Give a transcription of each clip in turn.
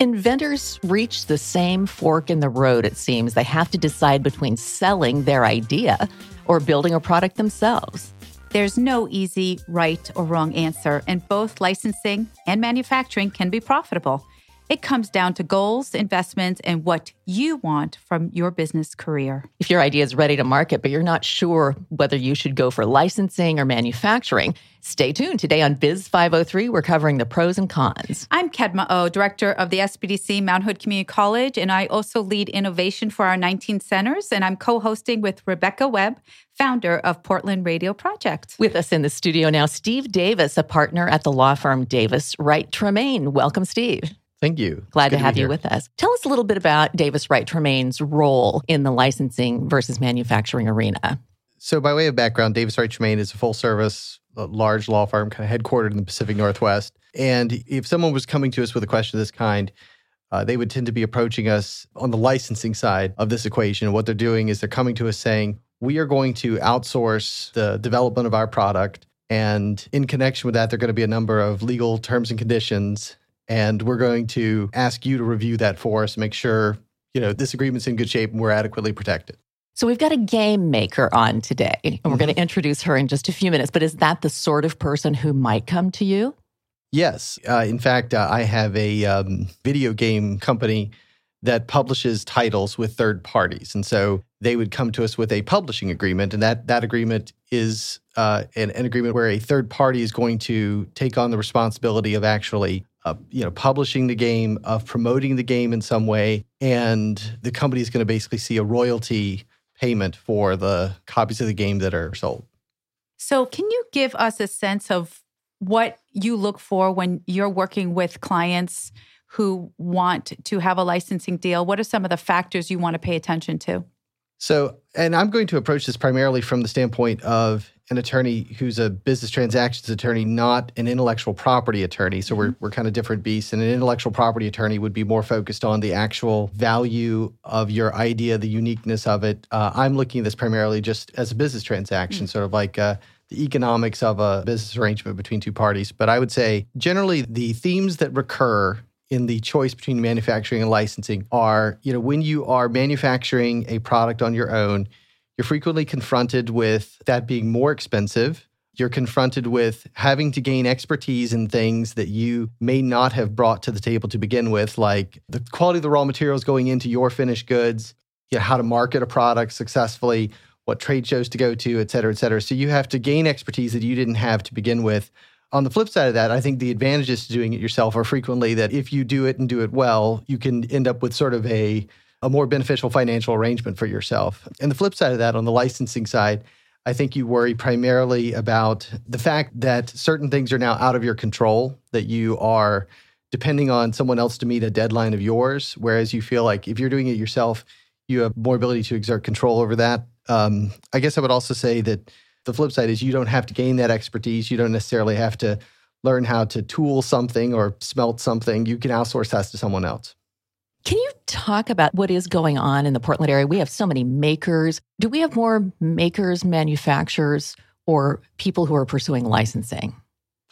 Inventors reach the same fork in the road, it seems. They have to decide between selling their idea or building a product themselves. There's no easy right or wrong answer, and both licensing and manufacturing can be profitable. It comes down to goals, investments, and what you want from your business career. If your idea is ready to market, but you're not sure whether you should go for licensing or manufacturing, stay tuned. Today on Biz 503, we're covering the pros and cons. I'm Kedma Ough, director of the SBDC Mount Hood Community College, and I also lead innovation for our 19 centers. And I'm co hosting with Rebecca Webb, founder of Portland Radio Project. With us in the studio now, Steve Davis, a partner at the law firm Davis Wright Tremaine. Welcome, Steve. Thank you. Glad to have to you with us. Tell us a little bit about Davis Wright Tremaine's role in the licensing versus manufacturing arena. So, by way of background, Davis Wright Tremaine is a full service, large law firm kind of headquartered in the Pacific Northwest. And if someone was coming to us with a question of this kind, uh, they would tend to be approaching us on the licensing side of this equation. And what they're doing is they're coming to us saying, we are going to outsource the development of our product. And in connection with that, there are going to be a number of legal terms and conditions and we're going to ask you to review that for us, make sure, you know, this agreement's in good shape and we're adequately protected. So we've got a game maker on today, and we're mm-hmm. going to introduce her in just a few minutes. But is that the sort of person who might come to you? Yes. Uh, in fact, uh, I have a um, video game company that publishes titles with third parties, and so they would come to us with a publishing agreement, and that that agreement is uh, an, an agreement where a third party is going to take on the responsibility of actually uh, you know, publishing the game, of promoting the game in some way, and the company is going to basically see a royalty payment for the copies of the game that are sold. So, can you give us a sense of what you look for when you're working with clients who want to have a licensing deal? What are some of the factors you want to pay attention to? So, and I'm going to approach this primarily from the standpoint of an attorney who's a business transactions attorney, not an intellectual property attorney. So mm-hmm. we're, we're kind of different beasts. And an intellectual property attorney would be more focused on the actual value of your idea, the uniqueness of it. Uh, I'm looking at this primarily just as a business transaction, mm-hmm. sort of like uh, the economics of a business arrangement between two parties. But I would say generally the themes that recur in the choice between manufacturing and licensing are, you know, when you are manufacturing a product on your own, you're frequently confronted with that being more expensive. You're confronted with having to gain expertise in things that you may not have brought to the table to begin with, like the quality of the raw materials going into your finished goods, you know, how to market a product successfully, what trade shows to go to, et cetera, et cetera. So you have to gain expertise that you didn't have to begin with. On the flip side of that, I think the advantages to doing it yourself are frequently that if you do it and do it well, you can end up with sort of a a more beneficial financial arrangement for yourself. And the flip side of that, on the licensing side, I think you worry primarily about the fact that certain things are now out of your control, that you are depending on someone else to meet a deadline of yours. Whereas you feel like if you're doing it yourself, you have more ability to exert control over that. Um, I guess I would also say that the flip side is you don't have to gain that expertise. You don't necessarily have to learn how to tool something or smelt something. You can outsource that to someone else. Can you talk about what is going on in the Portland area? We have so many makers. Do we have more makers, manufacturers, or people who are pursuing licensing?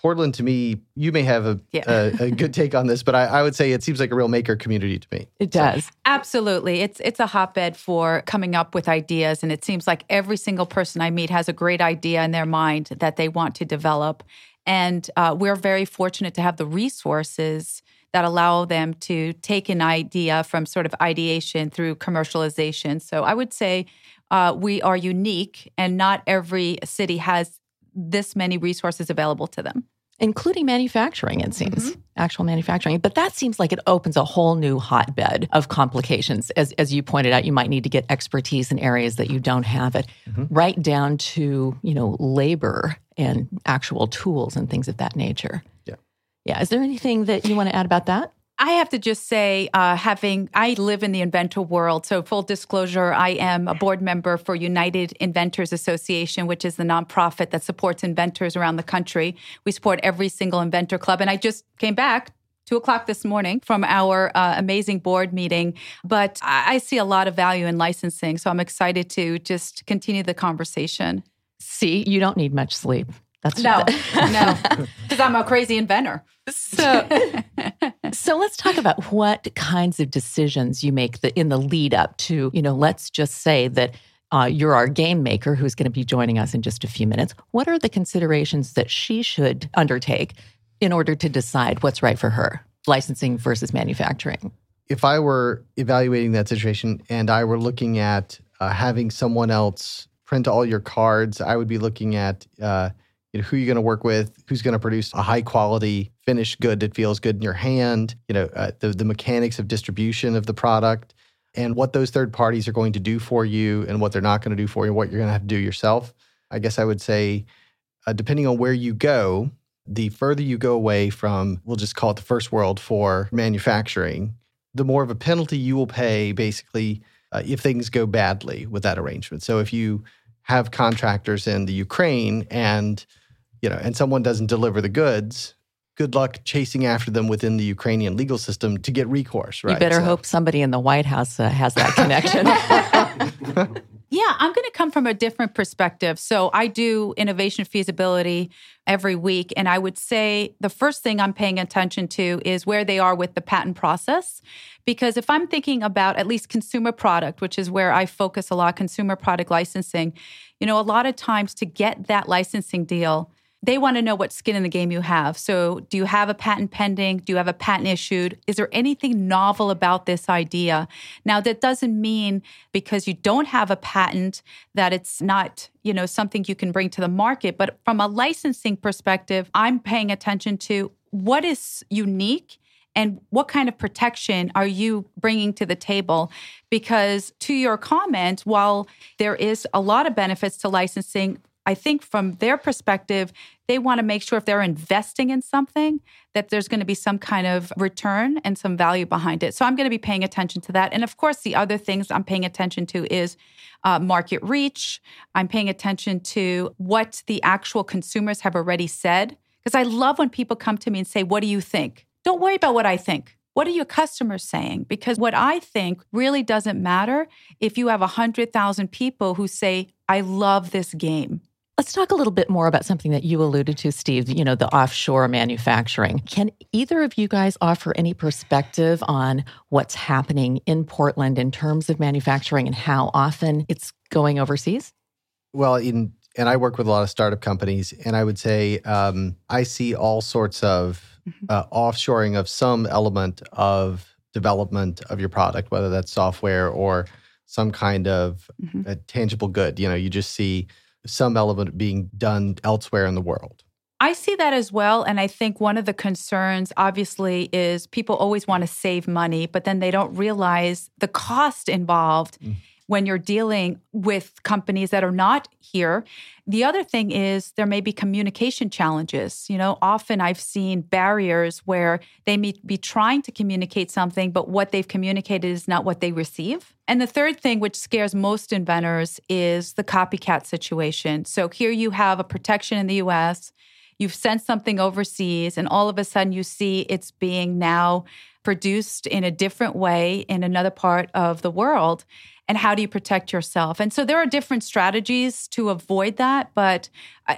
Portland, to me, you may have a, yeah. a, a, good take on this, but I, I, would say it seems like a real maker community to me. It does. So. Absolutely. It's it's a hotbed for coming up with ideas. And it seems like every single person I meet has a great idea in their mind that they want to develop. And uh, we're very fortunate to have the resources that allow them to take an idea from sort of ideation through commercialization. So I would say uh, we are unique, and not every city has this many resources available to them. Including manufacturing, it seems, mm-hmm. actual manufacturing. But that seems like it opens a whole new hotbed of complications. As, as you pointed out, you might need to get expertise in areas that you don't have it, mm-hmm. right down to, you know, labor and actual tools and things of that nature. Yeah. Yeah. Is there anything that you want to add about that? I have to just say, uh, having I live in the inventor world. So, full disclosure, I am a board member for United Inventors Association, which is the nonprofit that supports inventors around the country. We support every single inventor club, and I just came back two o'clock this morning from our uh, amazing board meeting. But I, I see a lot of value in licensing, so I'm excited to just continue the conversation. See, you don't need much sleep. That's no, no, because I'm a crazy inventor. So, so let's talk about what kinds of decisions you make the, in the lead up to, you know, let's just say that uh, you're our game maker who's going to be joining us in just a few minutes. What are the considerations that she should undertake in order to decide what's right for her, licensing versus manufacturing? If I were evaluating that situation and I were looking at uh, having someone else print all your cards, I would be looking at uh, you know, who you're going to work with, who's going to produce a high quality finished good that feels good in your hand, you know, uh, the, the mechanics of distribution of the product and what those third parties are going to do for you and what they're not going to do for you, and what you're going to have to do yourself. I guess I would say, uh, depending on where you go, the further you go away from, we'll just call it the first world for manufacturing, the more of a penalty you will pay basically uh, if things go badly with that arrangement. So if you have contractors in the Ukraine and you know and someone doesn't deliver the goods, good luck chasing after them within the Ukrainian legal system to get recourse, right? You better so. hope somebody in the White House uh, has that connection. Yeah, I'm going to come from a different perspective. So I do innovation feasibility every week. And I would say the first thing I'm paying attention to is where they are with the patent process. Because if I'm thinking about at least consumer product, which is where I focus a lot, consumer product licensing, you know, a lot of times to get that licensing deal, they want to know what skin in the game you have. So, do you have a patent pending? Do you have a patent issued? Is there anything novel about this idea? Now, that doesn't mean because you don't have a patent that it's not, you know, something you can bring to the market, but from a licensing perspective, I'm paying attention to what is unique and what kind of protection are you bringing to the table because to your comment while there is a lot of benefits to licensing I think from their perspective, they want to make sure if they're investing in something that there's going to be some kind of return and some value behind it. So I'm going to be paying attention to that. And of course, the other things I'm paying attention to is uh, market reach. I'm paying attention to what the actual consumers have already said. Because I love when people come to me and say, What do you think? Don't worry about what I think. What are your customers saying? Because what I think really doesn't matter if you have 100,000 people who say, I love this game. Let's talk a little bit more about something that you alluded to, Steve, you know, the offshore manufacturing. Can either of you guys offer any perspective on what's happening in Portland in terms of manufacturing and how often it's going overseas? Well, in and I work with a lot of startup companies, and I would say um, I see all sorts of mm-hmm. uh, offshoring of some element of development of your product, whether that's software or some kind of mm-hmm. tangible good. You know, you just see some element of being done elsewhere in the world. I see that as well. And I think one of the concerns, obviously, is people always want to save money, but then they don't realize the cost involved. Mm when you're dealing with companies that are not here. The other thing is there may be communication challenges. You know, often I've seen barriers where they may be trying to communicate something, but what they've communicated is not what they receive. And the third thing, which scares most inventors, is the copycat situation. So here you have a protection in the US, you've sent something overseas, and all of a sudden you see it's being now produced in a different way in another part of the world. And how do you protect yourself? And so there are different strategies to avoid that but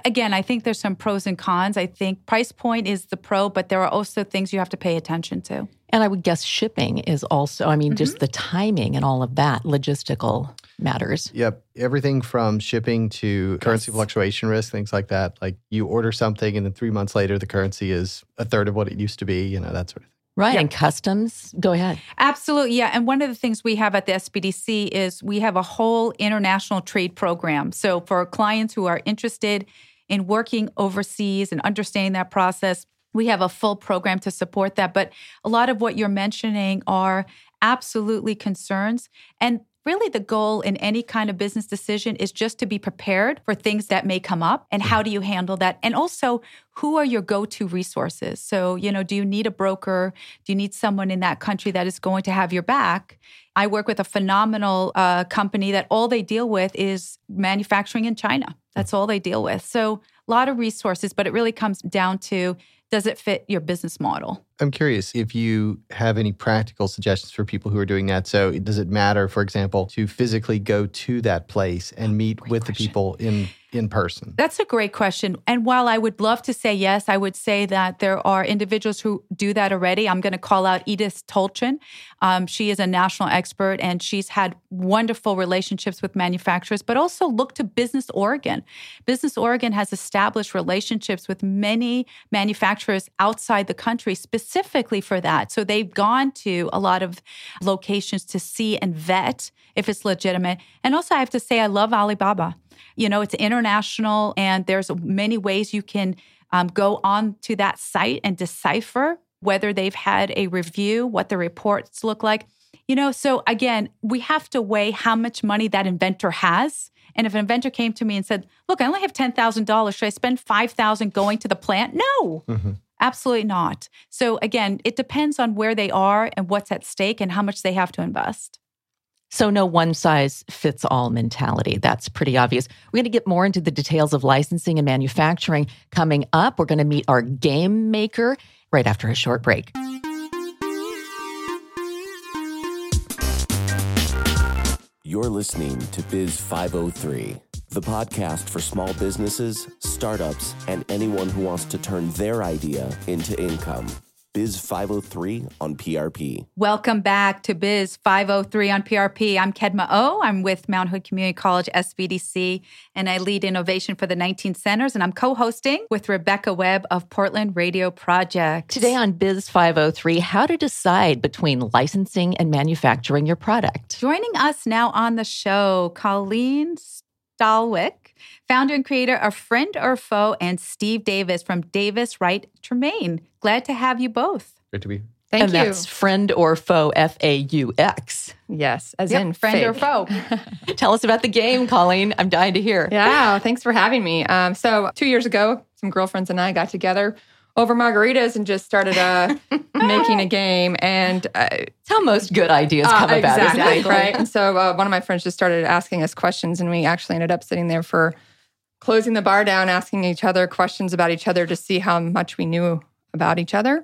again i think there's some pros and cons. I think price point is the pro but there are also things you have to pay attention to and i would guess shipping is also i mean mm-hmm. just the timing and all of that logistical matters yep everything from shipping to currency fluctuation risk things like that like you order something and then three months later the currency is a third of what it used to be you know that sort of thing Right. Yep. And customs. Go ahead. Absolutely. Yeah. And one of the things we have at the SBDC is we have a whole international trade program. So for clients who are interested in working overseas and understanding that process, we have a full program to support that. But a lot of what you're mentioning are absolutely concerns. And really the goal in any kind of business decision is just to be prepared for things that may come up and how do you handle that? And also who are your go-to resources? So you know do you need a broker? Do you need someone in that country that is going to have your back? I work with a phenomenal uh, company that all they deal with is manufacturing in china. That's all they deal with. So a lot of resources but it really comes down to does it fit your business model I'm curious if you have any practical suggestions for people who are doing that. So, does it matter, for example, to physically go to that place and meet Great with question. the people in in person? That's a great question. And while I would love to say yes, I would say that there are individuals who do that already. I'm going to call out Edith Tolchin. Um, she is a national expert and she's had wonderful relationships with manufacturers, but also look to Business Oregon. Business Oregon has established relationships with many manufacturers outside the country specifically for that. So they've gone to a lot of locations to see and vet if it's legitimate. And also, I have to say, I love Alibaba. You know, it's international, and there's many ways you can um, go on to that site and decipher whether they've had a review, what the reports look like. You know, so again, we have to weigh how much money that inventor has. And if an inventor came to me and said, "Look, I only have ten thousand dollars. Should I spend five thousand going to the plant?" No, absolutely not. So again, it depends on where they are and what's at stake and how much they have to invest. So, no one size fits all mentality. That's pretty obvious. We're going to get more into the details of licensing and manufacturing coming up. We're going to meet our game maker right after a short break. You're listening to Biz 503, the podcast for small businesses, startups, and anyone who wants to turn their idea into income. Biz 503 on PRP. Welcome back to Biz 503 on PRP. I'm Kedma Ough. I'm with Mount Hood Community College SBDC, and I lead innovation for the 19 centers. And I'm co hosting with Rebecca Webb of Portland Radio Project. Today on Biz 503, how to decide between licensing and manufacturing your product. Joining us now on the show, Colleen Stalwick, founder and creator of Friend or Faux, and Steve Davis from Davis Wright Tremaine. Glad to have you both. Great to be. Thank and you. that's friend or foe, F A U X. yes, as Yep, in friend or fake. foe. Tell us about the game, Colleen. I'm dying to hear. Yeah, thanks for having me. Um, so two years ago, some girlfriends and I got together over margaritas and just started uh, making a game. And uh, It's how most good ideas uh, come about, isn't exactly right. And so uh, one of my friends just started asking us questions, and we actually ended up sitting there for closing the bar down, asking each other questions about each other to see how much we knew about each other.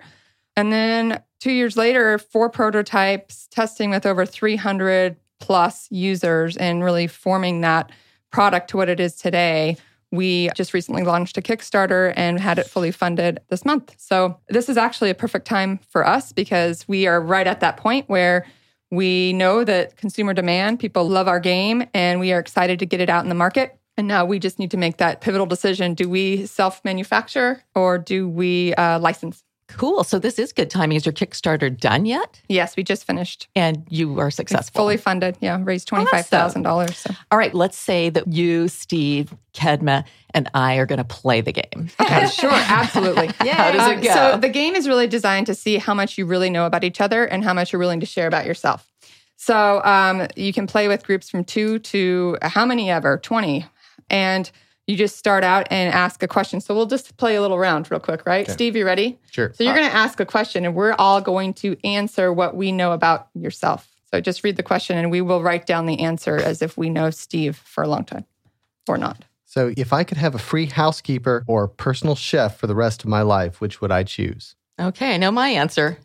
And then two years later, four prototypes, testing with over 300 plus users, and really forming that product to what it is today. We just recently launched a Kickstarter and had it fully funded this month. So, this is actually a perfect time for us because we are right at that point where we know that consumer demand, people love our game, and we are excited to get it out in the market. And now we just need to make that pivotal decision. Do we self manufacture or do we uh, license? Cool. So this is good timing. Is your Kickstarter done yet? Yes, we just finished. And you are It's successful. fully funded. Yeah, raised $25,000. So. All right, let's say that you, Steve, Kedma, and I are going to play the game. Okay, sure, absolutely. Yeah. How does it go? So the game is really designed to see how much you really know about each other and how much you're willing to share about yourself. So um, you can play with groups from two to how many ever, 20. And you just start out and ask a question. So we'll just play a little round real quick, right? Steve, you ready? Sure. So you're uh, going to ask a question and we're all going to answer what we know about yourself. So just read the question and we will write down the answer as if we know Steve for a long time or not. So, if I could have a free housekeeper or personal chef for the rest of my life, which would I choose? Okay, I know my answer.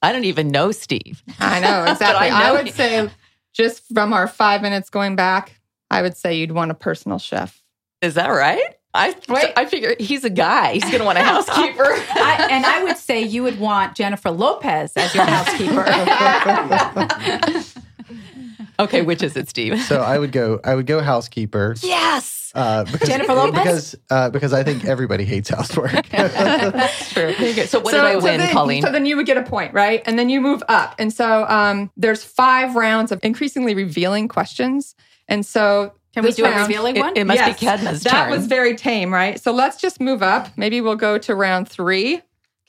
I don't even know Steve. I know, exactly. I I, would he- say, just from our five minutes going back, I would say you'd want a personal chef. Is that right? I Wait. I figure he's a guy. He's going to want a housekeeper. I, and I would say you would want Jennifer Lopez as your housekeeper. okay, which is it, Steve? So I would go. I would go housekeeper. Yes. Uh, because, Jennifer Lopez? Because uh, because I think everybody hates housework. That's true. There you go. So what did I win, then, Colleen? So then you would get a point, right? And then you move up. And so um, there's five rounds of increasingly revealing questions. And so Can we this do a round- revealing one? it must Yes, be Kedma's That turn. was very tame, right? So let's just move up. Maybe we'll go to round three.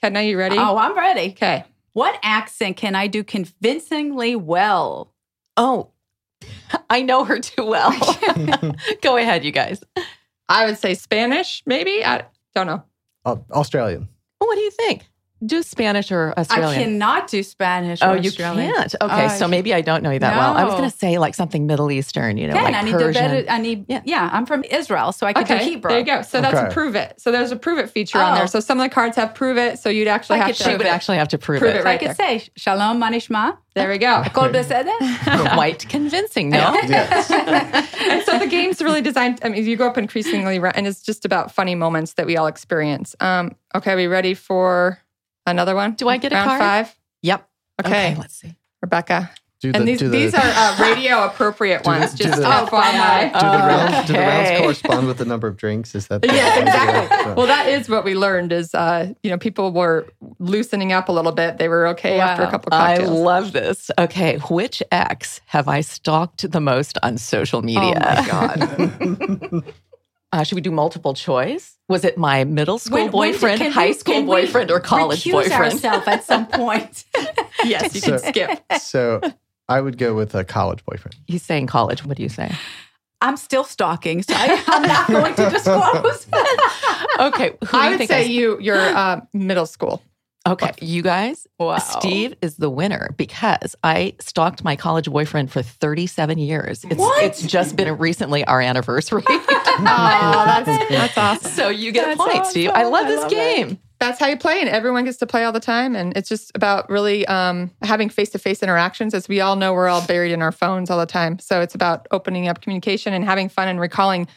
Kedma, you ready? oh, I'm ready. Okay. What accent can I do convincingly well? oh, I know her too well. Go ahead, you guys. I would say Spanish, maybe. I don't know. Uh, Australian. What do you think? Do Spanish or Australian? I cannot do Spanish. Oh, or you Australian. can't. Okay, Uh, so maybe I don't know you that well. I was going to say like something Middle Eastern, you know, Again, like I need Persian. better. I need. Yeah. Yeah. I'm from Israel, so I could do Okay, Hebrew. there you go. So that's a prove it. So there's a prove it feature on Oh. there. So some of the cards have prove it. So you'd actually I have could to. she would actually have to prove, Prove it. it I could there. say Shalom Manishma. There we go. Quite convincing, no? Yes. and so the game's really designed. I mean, you go up increasingly, and it's just about funny moments that we all experience. Um, okay, are we ready for another one? Do I get a Round card? five? Yep. Okay, let's see. Rebecca. Do the, And these do the, these are uh, radio appropriate Do the- ones. do Just the- FYI. do the rounds do the rounds correspond with the number of drinks? Is that the Yeah, idea? exactly. So- Well, that is what we learned. Is uh, you know people were loosening up a little bit. They were okay after a Wow. couple I love this. Okay, which ex have I stalked the most on social media? Oh my god. Uh, should we do multiple choice? Was it my middle school When- when- boyfriend, can high we- school we boyfriend, or college boyfriend? recuse boyfriend? ourselves at some point. yes, you So- can skip. so I would go with a college boyfriend. He's saying college. What do you say? I'm still stalking, so I, I'm not going to disclose. Okay, who do I you would think say I- you you're uh, middle school. Okay, you guys, Wow. Steve is the winner because I stalked my college boyfriend for 37 years. It's, What? it's just been recently our anniversary. Oh, that's that's awesome. so you get That's a point, Steve. I awesome. love I this love it. game. That's how you play, and everyone gets to play all the time. And it's just about really um, having face to face interactions. As we all know, we're all buried in our phones all the time. So it's about opening up communication and having fun and recalling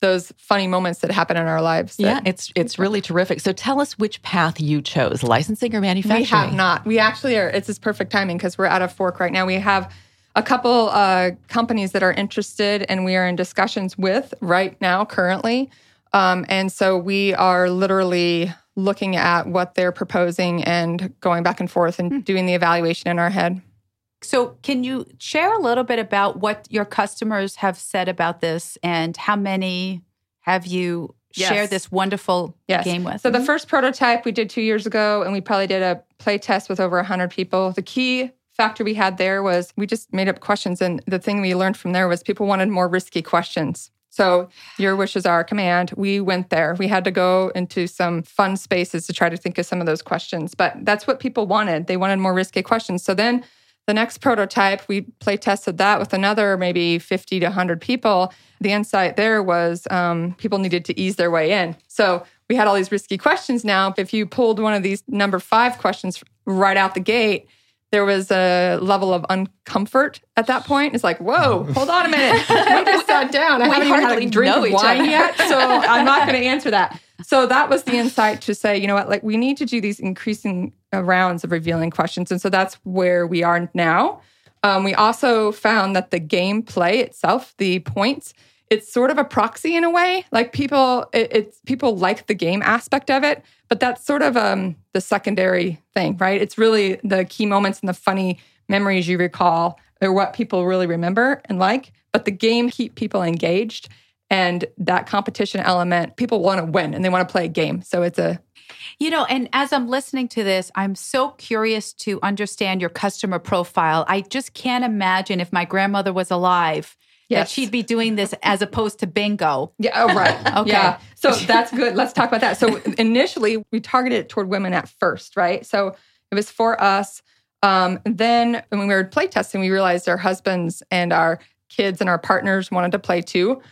those funny moments that happen in our lives. that- Yeah, it's it's really terrific. So tell us which path you chose, licensing or manufacturing? We have not. We actually are. It's this perfect timing because we're at a fork right now. We have a couple uh, companies that are interested, and we are in discussions with right now, currently. Um, and so we are literally looking at what they're proposing and going back and forth and doing the evaluation in our head. So, can you share a little bit about what your customers have said about this and how many have you Yes. shared this wonderful Yes. game with? So the mm-hmm. first prototype we did two years ago, and we probably did a play test with over 100 people. The key factor we had there was we just made up questions, and the thing we learned from there was people wanted more risky questions. So your wish is our command. We went there. We had to go into some fun spaces to try to think of some of those questions, but that's what people wanted. They wanted more risky questions. So then the next prototype, we play tested that with another maybe 50 to 100 people. The insight there was um, people needed to ease their way in. So we had all these risky questions now. If you pulled one of these number five questions right out the gate, there was a level of uncomfort at that point. It's like, whoa, hold on a minute. We just sat down. I We haven't even had hardly a drink of wine other. yet, so I'm not going to answer that. So that was the insight to say, you know what, like we need to do these increasing uh, rounds of revealing questions. And so that's where we are now. Um, we also found that the gameplay itself, the points, it's sort of a proxy in a way. Like people, it, it's people like the game aspect of it, but that's sort of um, the secondary thing, right? It's really the key moments and the funny memories you recall are what people really remember and like. But the game keep people engaged, and that competition element, people want to win and they want to play a game. So it's a You know, and as I'm listening to this, I'm so curious to understand your customer profile. I just can't imagine if my grandmother was alive that she'd be doing this as opposed to bingo. Yeah. Oh, right. Okay. Yeah. So that's good. Let's talk about that. So initially, we targeted it toward women at first, right? So it was for us. Um, then when we were playtesting, we realized our husbands and our kids and our partners wanted to play too.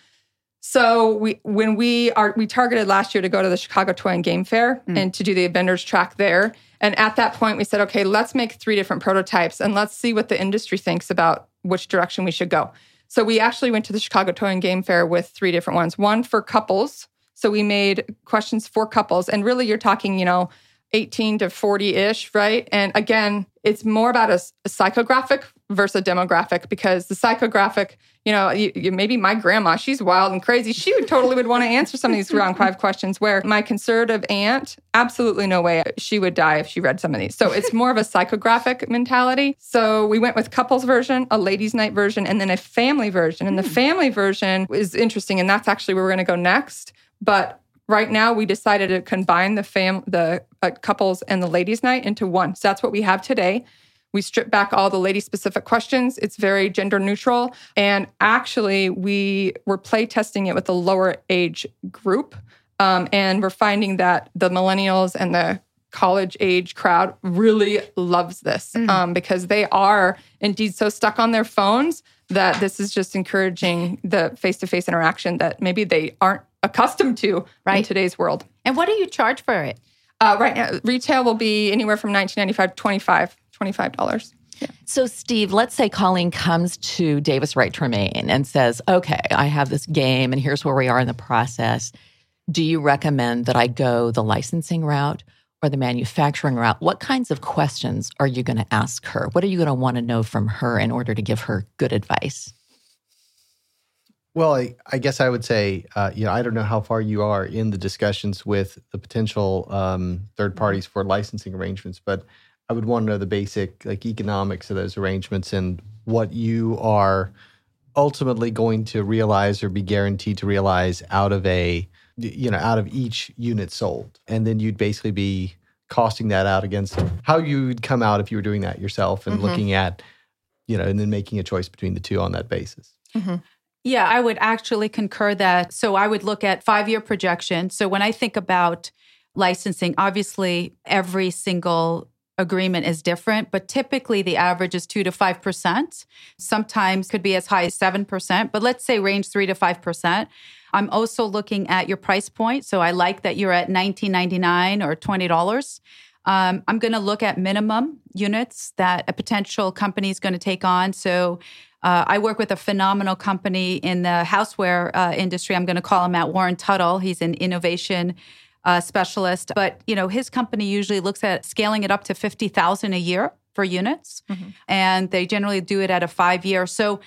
So we when we are we targeted last year to go to the Chicago Toy and Game Fair mm. and to do the vendors track there. And at that point we said, okay, let's make three different prototypes and let's see what the industry thinks about which direction we should go. So we actually went to the Chicago Toy and Game Fair with three different ones. One for couples. So we made questions for couples. And really you're talking, you know, 18 to 40-ish, right? And again, it's more about a psychographic versus a demographic because the psychographic, you know, you, you- maybe my grandma, she's wild and crazy. She would totally would want to answer some of these round five questions. Where my conservative aunt, absolutely no way she would die if she read some of these. So it's more of a psychographic mentality. So we went with couples version, a ladies' night version, and then a family version. And the hmm. family version is interesting, and that's actually where we're going to go next. But right now we decided to combine the fam the uh, couples and the ladies night into one. So that's what we have today. We strip back all the lady specific questions. It's very gender neutral. And actually we were play testing it with a lower age group um, and we're finding that the millennials and the college age crowd really loves this um, because they are indeed so stuck on their phones that this is just encouraging the face-to-face interaction that maybe they aren't accustomed to in Right. today's world. And what do you charge for it? Uh, right now, retail will be anywhere from 19.95 25 $25. So, Steve, let's say Colleen comes to Davis Wright Tremaine and says, Okay, I have this game and here's where we are in the process. Do you recommend that I go the licensing route or the manufacturing route? What kinds of questions are you going to ask her? What are you going to want to know from her in order to give her good advice? Well, I, I guess I would say, uh, you know, I don't know how far you are in the discussions with the potential um, third parties for licensing arrangements, but I would want to know the basic like economics of those arrangements and what you are ultimately going to realize or be guaranteed to realize out of a, you know, out of each unit sold, and then you'd basically be costing that out against how you'd come out if you were doing that yourself and Mhm. looking at, you know, and then making a choice between the two on that basis. Yeah, I would actually concur that. So I would look at five year projection. So when I think about licensing, obviously every single agreement is different, but typically the average is two to 5%. Sometimes could be as high as 7%, but let's say range three to 5%. I'm also looking at your price point. So I like that you're at $19.99 or $20. Um, I'm going to look at minimum units that a potential company is going to take on. So uh, I work with a phenomenal company in the houseware uh, industry. I'm going to call him out, Warren Tuttle. He's an innovation uh, specialist, but you know his company usually looks at scaling it up to fifty thousand a year for units, and they generally do it at a five year. So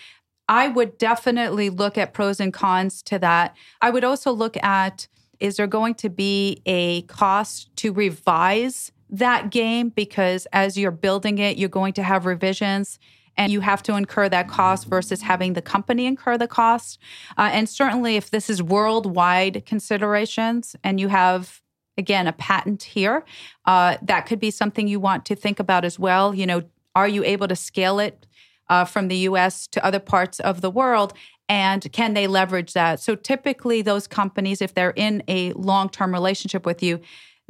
I would definitely look at pros and cons to that. I would also look at is there going to be a cost to revise that game because as you're building it, you're going to have revisions and you have to incur that cost versus having the company incur the cost. Uh, and certainly, if this is worldwide considerations and you have again a patent here, uh, that could be something you want to think about as well. You know, are you able to scale it uh, from the U.S. to other parts of the world? And can they leverage that? So typically, those companies, if they're in a long term relationship with you,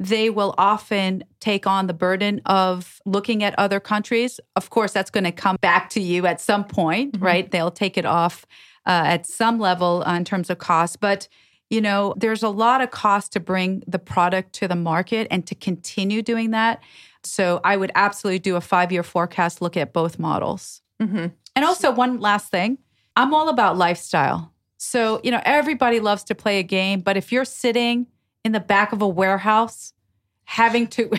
they will often take on the burden of looking at other countries. Of course, that's going to come back to you at some point, right? They'll take it off uh, at some level uh, in terms of cost. But, you know, there's a lot of cost to bring the product to the market and to continue doing that. So I would absolutely do a five year forecast, look at both models. Mm-hmm. And also, one last thing I'm all about lifestyle. So, you know, everybody loves to play a game, but if you're sitting in the back of a warehouse, having to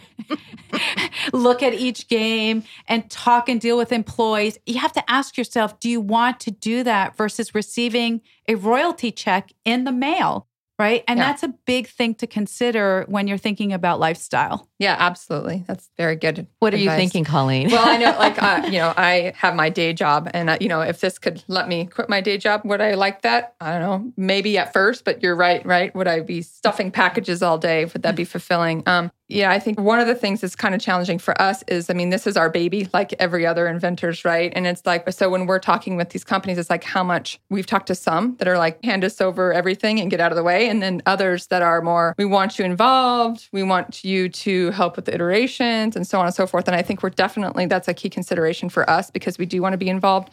look at each game and talk and deal with employees, you have to ask yourself do you want to do that versus receiving a royalty check in the mail? Right. And Yeah. that's a big thing to consider when you're thinking about lifestyle. Yeah, absolutely. That's very good. What are you thinking, Colleen? well, I know, like, uh, you know, I have my day job, and uh, you know, if this could let me quit my day job, would I like that? I don't know. Maybe at first, but you're right. Right? Would I be stuffing packages all day? Would that be fulfilling? Um, yeah, I think one of the things that's kind of challenging for us is, I mean, this is our baby, like every other inventors, right? And it's like, so when we're talking with these companies, it's like how much we've talked to some that are like, hand us over everything and get out of the way, and then others that are more, we want you involved, we want you to help with the iterations, and so on and so forth. And I think we're definitely that's a key consideration for us because we do want to be involved.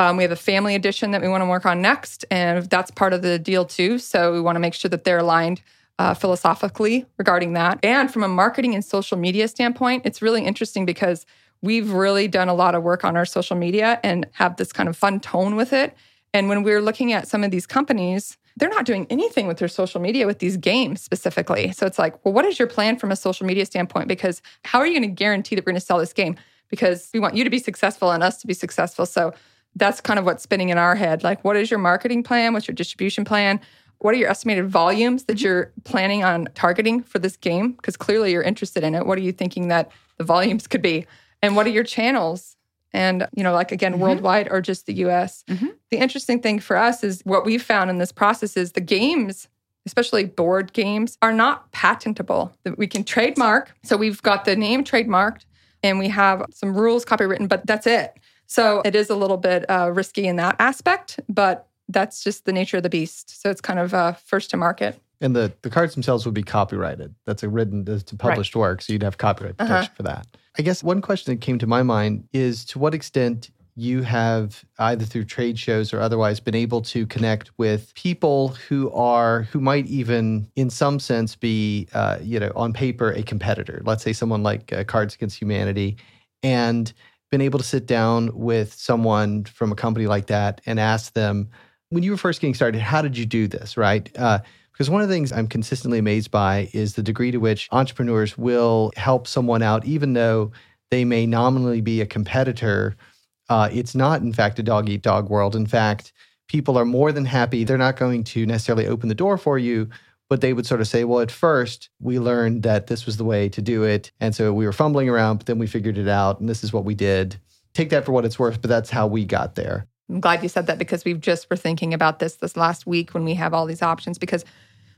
Um, we have a family edition that we want to work on next, and that's part of the deal too. So we want to make sure that they're aligned uh, philosophically regarding that. And from a marketing and social media standpoint, it's really interesting because we've really done a lot of work on our social media and have this kind of fun tone with it. And when we're looking at some of these companies, they're not doing anything with their social media with these games specifically. So it's like, well, what is your plan from a social media standpoint? Because how are you going to guarantee that we're going to sell this game? Because we want you to be successful and us to be successful. So that's kind of what's spinning in our head. Like, what is your marketing plan? What's your distribution plan? What are your estimated volumes that you're planning on targeting for this game? Because clearly you're interested in it. What are you thinking that the volumes could be? And what are your channels? And, you know, like again, worldwide or just the US. Mhm. The interesting thing for us is what we've found in this process is the games, especially board games, are not patentable. That We can trademark. So we've got the name trademarked and we have some rules copywritten, but that's it. So it is a little bit uh, risky in that aspect, but that's just the nature of the beast. So it's kind of uh, first to market. And the, the cards themselves would be copyrighted. That's a written, it's a published work. So you'd have copyright Uh-huh. protection for that. I guess one question that came to my mind is to what extent you have either through trade shows or otherwise been able to connect with people who are who might even in some sense be uh, you know on paper a competitor let's say someone like uh, cards against humanity and been able to sit down with someone from a company like that and ask them when you were first getting started how did you do this right uh, because one of the things I'm consistently amazed by is the degree to which entrepreneurs will help someone out, even though they may nominally be a competitor. Uh, it's not, in fact, a dog eat dog world. In fact, people are more than happy. They're not going to necessarily open the door for you, but they would sort of say, well, at first, we learned that this was the way to do it. And so we were fumbling around, but then we figured it out, and this is what we did. Take that for what it's worth, but that's how we got there. I'm glad you said that because we've just were thinking about this this last week when we have all these options. Because,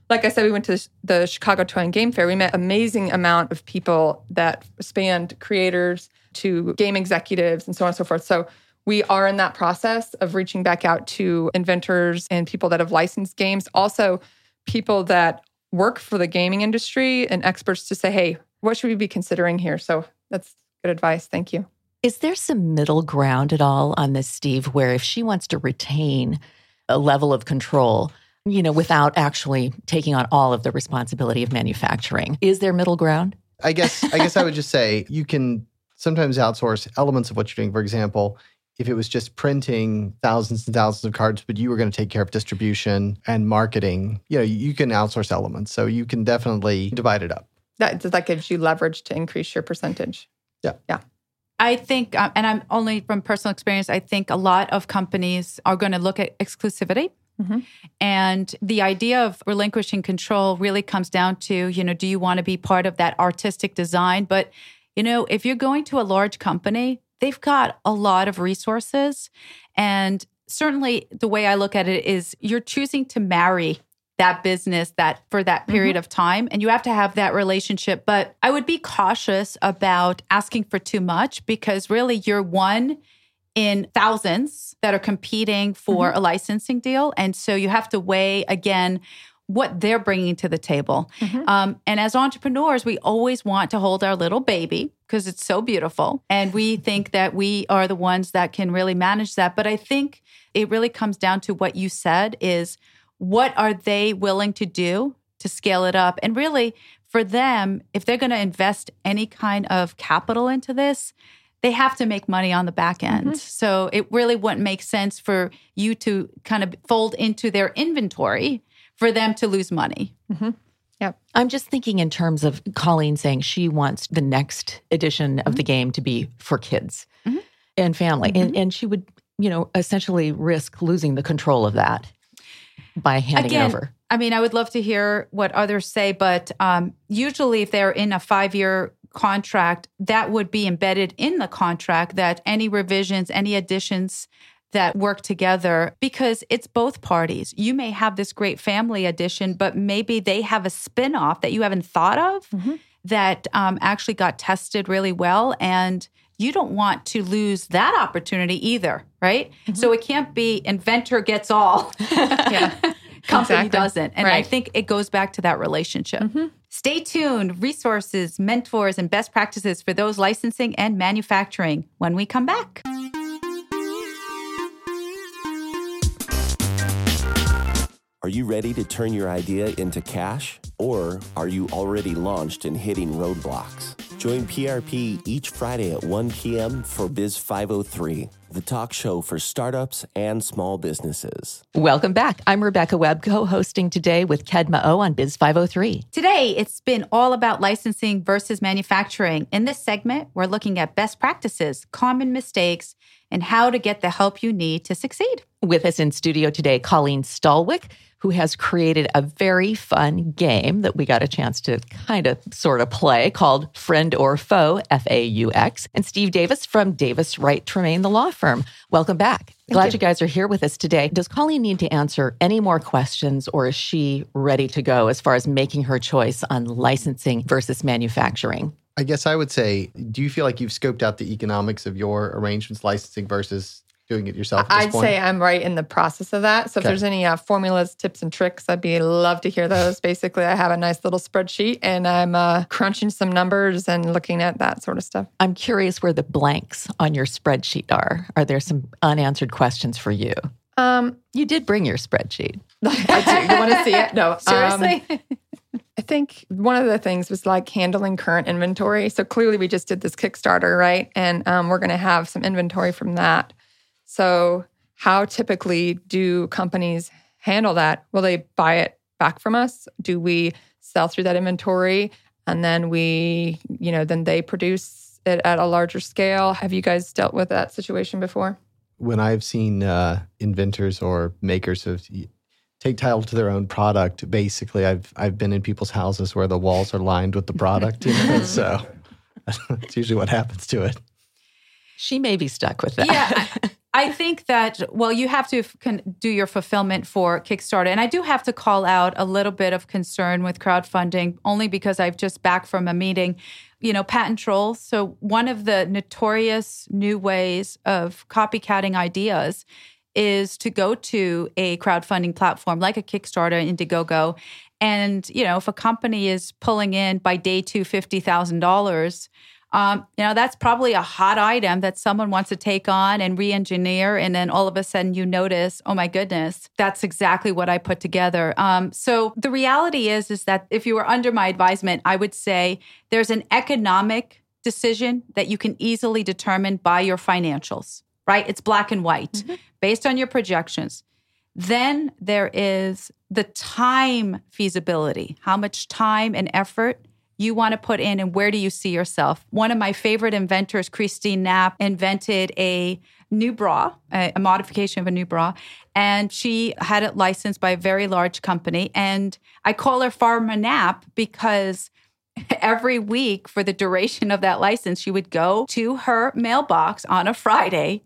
like I said, we went to the Chicago Toy and Game Fair. We met amazing amount of people that spanned creators to game executives and so on and so forth. So we are in that process of reaching back out to inventors and people that have licensed games. Also, people that work for the gaming industry and experts to say, hey, what should we be considering here? So that's good advice. Thank you. Is there some middle ground at all on this, Steve, where if she wants to retain a level of control, you know, without actually taking on all of the responsibility of manufacturing, is there middle ground? I guess I guess I would just say you can sometimes outsource elements of what you're doing. For example, if it was just printing thousands and thousands of cards, but you were going to take care of distribution and marketing, you know, you can outsource elements. So you can definitely divide it up. That, that gives you leverage to increase your percentage. I think, uh, and I'm only from personal experience, I think a lot of companies are going to look at exclusivity. Mhm. And the idea of relinquishing control really comes down to, you know, do you want to be part of that artistic design? But, you know, if you're going to a large company, they've got a lot of resources. And certainly the way I look at it is you're choosing to marry that business that for that period of time and you have to have that relationship. But i would be cautious about asking for too much because really you're one in thousands that are competing for a licensing deal. And so you have to weigh again what they're bringing to the table. Mhm. um, and as entrepreneurs we always want to hold our little baby because it's so beautiful. And we think that we are the ones that can really manage that. But i think it really comes down to what you said is what are they willing to do to scale it up? And really, for them, if they're going to invest any kind of capital into this, they have to make money on the back end. Mm-hmm. So it really wouldn't make sense for you to kind of fold into their inventory for them to lose money. Mm-hmm. Yeah. I'm just thinking in terms of Colleen saying she wants the next edition of the mm-hmm. game to be for kids Mhm. and family. And, and she would, you know, essentially risk losing the control of that by handing Again, it over. I mean, I would love to hear what others say, but um, usually, if they're in a five year contract, that would be embedded in the contract that any revisions, any additions that work together, because it's both parties. You may have this great family addition, but maybe they have a spin off that you haven't thought of Mhm. that um, actually got tested really well. And you don't want to lose that opportunity either, right? So it can't be inventor gets all. Yeah. company Exactly. doesn't. And I think it goes back to that relationship. Mhm. Stay tuned. Resources, mentors, and best practices for those licensing and manufacturing when we come back. You ready to turn your idea into cash? Or are you already launched and hitting roadblocks? Join PRP each Friday at 1 p.m. for Biz 503, the talk show for startups and small businesses. Welcome back. I'm Rebecca Webb, co hosting today with Kedma Ough on Biz 503. Today, it's been all about licensing versus manufacturing. In this segment, we're looking at best practices, common mistakes, and how to get the help you need to succeed. With us in studio today, Colleen Stallwick, who has created a very fun game that we got a chance to kind of sort of play called Friend or Faux, F A U X, and Steve Davis from Davis Wright Tremaine, the law firm. Welcome back. Glad you. you. guys are here with us today. Does Colleen need to answer any more questions or is she ready to go as far as making her choice on licensing versus manufacturing? I guess I would say, do you feel like you've scoped out the economics of your arrangements licensing versus doing it yourself? At this I'd point? say I'm right in the process of that. So if there's any uh, formulas, tips, and tricks, I'd be love to hear those. Basically, I have a nice little spreadsheet and I'm uh, crunching some numbers and looking at that sort of stuff. I'm curious where the blanks on your spreadsheet are. Are there some unanswered questions for you? Um, You did bring your spreadsheet. I do. You want to see it? No, um, Seriously? I think one of the things was like handling current inventory. So clearly, we just did this Kickstarter, right? And um, we're going to have some inventory from that. So, how typically do companies handle that? Will they buy it back from us? Do we sell through that inventory and then we, you know, then they produce it at a larger scale? Have you guys dealt with that situation before? when I've seen uh, inventors or makers of take title to their own product, basically, I've I've been in people's houses where the walls are lined with the product, you know, so that's usually what happens to it. She may be stuck with that. yeah I- think that well you have to f- do your fulfillment for kickstarter. And i do have to call out a little bit of concern with crowdfunding only because i've just back from a meeting you know patent trolls so one of the notorious new ways of copycatting ideas is to go to a crowdfunding platform like a kickstarter indiegogo and you know if a company is pulling in by day two $50000 um, you know, that's probably a hot item that someone wants to take on and re engineer. And then all of a sudden you notice, oh my goodness, that's exactly what I put together. Um, so the reality is, is that if you were under my advisement, I would say there's an economic decision that you can easily determine by your financials, right? It's black and white based on your projections. Then there is the time feasibility, how much time and effort you want to put in and where do you see yourself? One of my favorite inventors, Christine Knapp, invented a new bra, a, a modification of a new bra, and she had it licensed by a very large company. And I call her Farmer Knapp because every week for the duration of that license, she would go to her mailbox on a Friday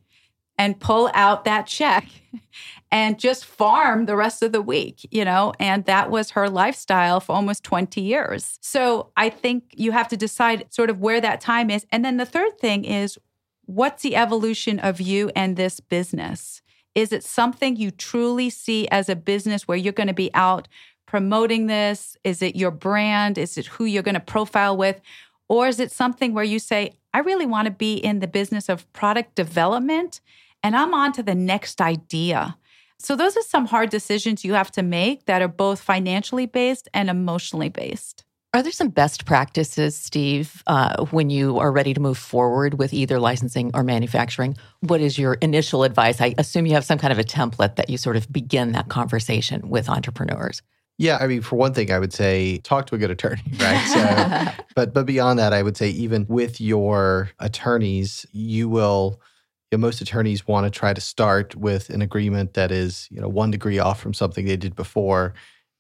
and pull out that check and just farm the rest of the week, you know, and that was her lifestyle for almost 20 years. So I think you have to decide sort of where that time is. And then the third thing is what's the evolution of you and this business? Is it something you truly see as a business where you're going to be out promoting this? Is it your brand? Is it who you're going to profile with? Or is it something where you say, I really want to be in the business of product development and I'm on to the next idea? So, those are some hard decisions you have to make that are both financially based and emotionally based. Are there some best practices, Steve, uh, when you are ready to move forward with either licensing or manufacturing? What is your initial advice? I assume you have some kind of a template that you sort of begin that conversation with entrepreneurs. Yeah, I mean, for one thing, I would say talk to a good attorney, right? So, but but beyond that, I would say even with your attorneys, you will. You know, most attorneys want to try to start with an agreement that is, you know, one degree off from something they did before,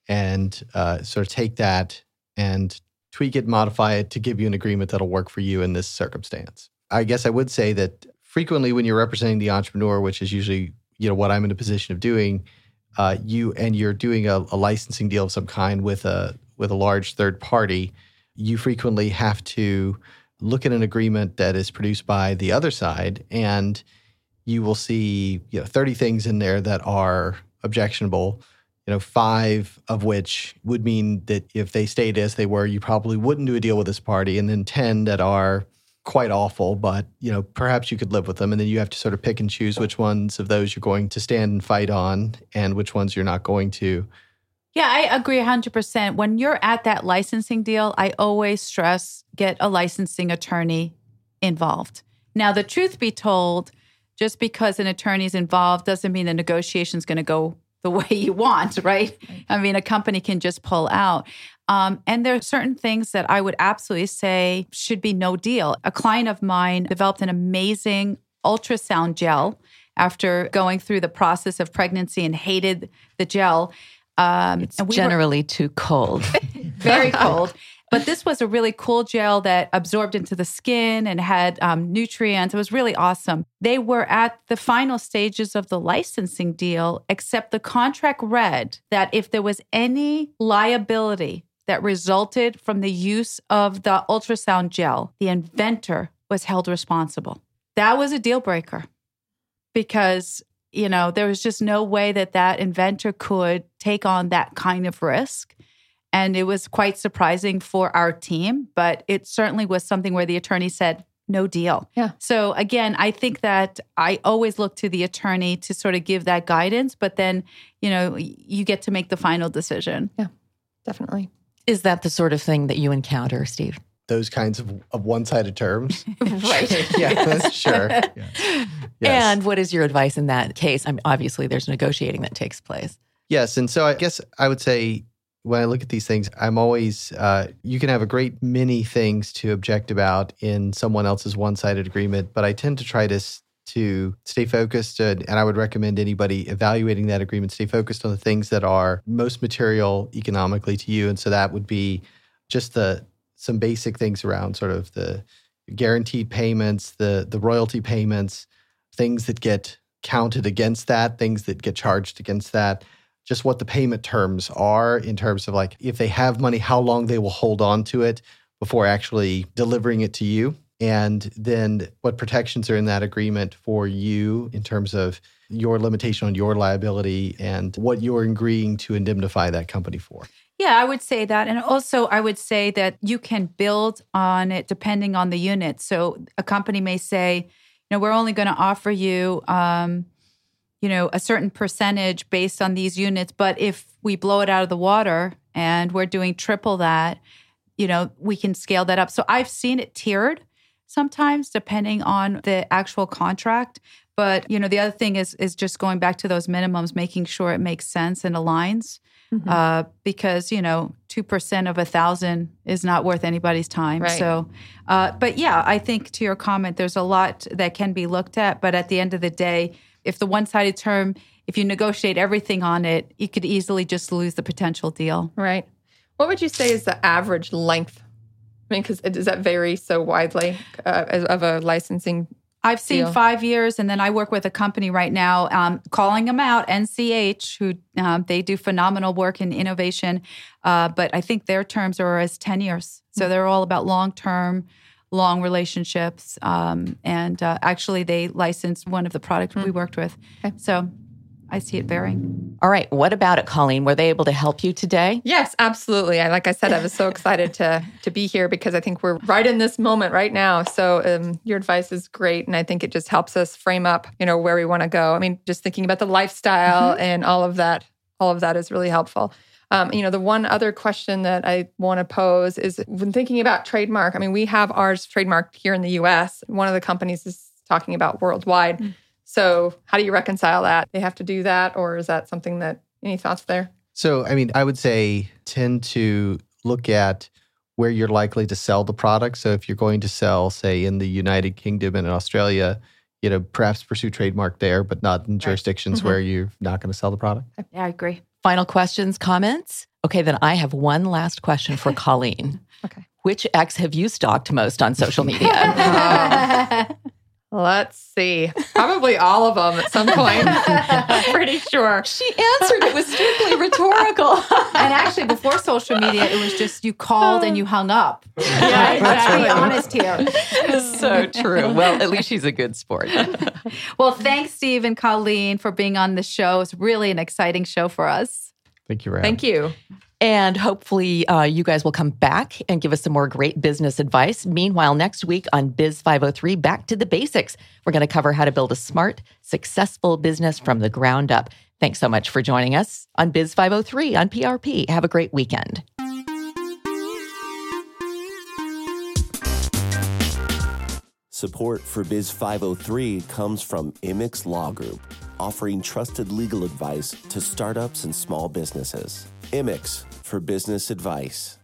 and uh, sort of take that and tweak it, modify it to give you an agreement that'll work for you in this circumstance. I guess I would say that frequently when you're representing the entrepreneur, which is usually you know what I'm in a position of doing, uh, you and you're doing a, a licensing deal of some kind with a with a large third party, you frequently have to look at an agreement that is produced by the other side, and you will see you know 30 things in there that are objectionable. You know, five of which would mean that if they stayed as they were, you probably wouldn't do a deal with this party, and then 10 that are quite awful, but you know, perhaps you could live with them. And then you have to sort of pick and choose which ones of those you're going to stand and fight on and which ones you're not going to. Yeah, I agree 100%. When you're at that licensing deal, I always stress get a licensing attorney involved. Now, the truth be told, just because an attorney's involved doesn't mean the negotiation's going to go the way you want, right? I mean, a company can just pull out. Um, and there are certain things that I would absolutely say should be no deal. A client of mine developed an amazing ultrasound gel after going through the process of pregnancy and hated the gel. Um, It's we were- generally too cold. very cold. But this was a really cool gel that absorbed into the skin and had um, nutrients. It was really awesome. They were at the final stages of the licensing deal, except the contract read that if there was any liability that resulted from the use of the ultrasound gel, the inventor was held responsible. That was a deal breaker because you know there was just no way that that inventor could take on that kind of risk and it was quite surprising for our team but it certainly was something where the attorney said no deal Yeah. so again i think that i always look to the attorney to sort of give that guidance but then you know you get to make the final decision Yeah. Definitely. Is that the sort of thing that you encounter, Steve? Those kinds of, of one sided terms. right. yeah, sure. Yeah. Yes. And what is your advice in that case? I mean, obviously, there's negotiating that takes place. Yes. And so I guess I would say when I look at these things, I'm always, uh, you can have a great many things to object about in someone else's one sided agreement, but I tend to try to. To stay focused, uh, and I would recommend anybody evaluating that agreement stay focused on the things that are most material economically to you. And so that would be just the some basic things around sort of the guaranteed payments, the the royalty payments, things that get counted against that, things that get charged against that, just what the payment terms are in terms of like if they have money, how long they will hold on to it before actually delivering it to you. And then what protections are in that agreement for you in terms of your limitation on your liability and what you're agreeing to indemnify that company for. Yeah, I would say that. And also, I would say that you can build on it depending on the unit. So, a company may say, you know, we're only going to offer you, um, you know, a certain percentage based on these units. But if we blow it out of the water and we're doing triple that, you know, we can scale that up. So, I've seen it tiered sometimes depending on the actual contract. But, you know, the other thing is is just going back to those minimums, making sure it makes sense and aligns Mm-hmm. uh, because you know two percent of a thousand is not worth anybody's time. Right. So, uh, but yeah, I think to your comment, there's a lot that can be looked at. But at the end of the day, if the one-sided term, if you negotiate everything on it, you could easily just lose the potential deal. Right. What would you say is the average length? I mean, because does that vary so widely uh, of a licensing? I've seen Deal. five years, and then I work with a company right now, um, calling them out, NCH, who um, they do phenomenal work in innovation. Uh, but I think their terms are as ten years, so they're all about long term, long relationships. Um, and uh, actually, they licensed one of the products we worked with, Okay. so I see it varying. All right. What about it, Colleen? Were they able to help you today? Yes, absolutely. I, like I said, I was so excited to to be here because I think we're right in this moment right now. So um, your advice is great, and I think it just helps us frame up, you know, where we want to go. I mean, just thinking about the lifestyle and all of that, all of that is really helpful. Um, you know, the one other question that I want to pose is when thinking about trademark. I mean, we have ours trademarked here in the U.S. One of the companies is talking about worldwide. So, how do you reconcile that? They have to do that, or is that something that any thoughts there? So, I mean, I would say tend to look at where you're likely to sell the product. So, if you're going to sell, say, in the United Kingdom and in Australia, you know, perhaps pursue trademark there, but not in jurisdictions mm-hmm. where you're not going to sell the product. Yeah, I agree. Final questions, comments? Okay, then I have one last question for Colleen. Okay. Which ex have you stalked most on social media? Let's see. Probably all of them at some point. I'm pretty sure. she answered. It was strictly rhetorical. and actually, before social media, it was just you called and you hung up. Yeah, Let's be honest here. so true. Well, at least she's a good sport. Well, thanks, Steve and Colleen, for being on the show. It's really an exciting show for us. Thank you, Rab. Thank you. And hopefully, uh, you guys will come back and give us some more great business advice. Meanwhile, next week on Biz 503, back to the basics. We're going to cover how to build a smart, successful business from the ground up. Thanks so much for joining us on Biz 503 on PRP. Have a great weekend. Support for Biz 503 comes from Imix Law Group, offering trusted legal advice to startups and small businesses. Imix for business advice.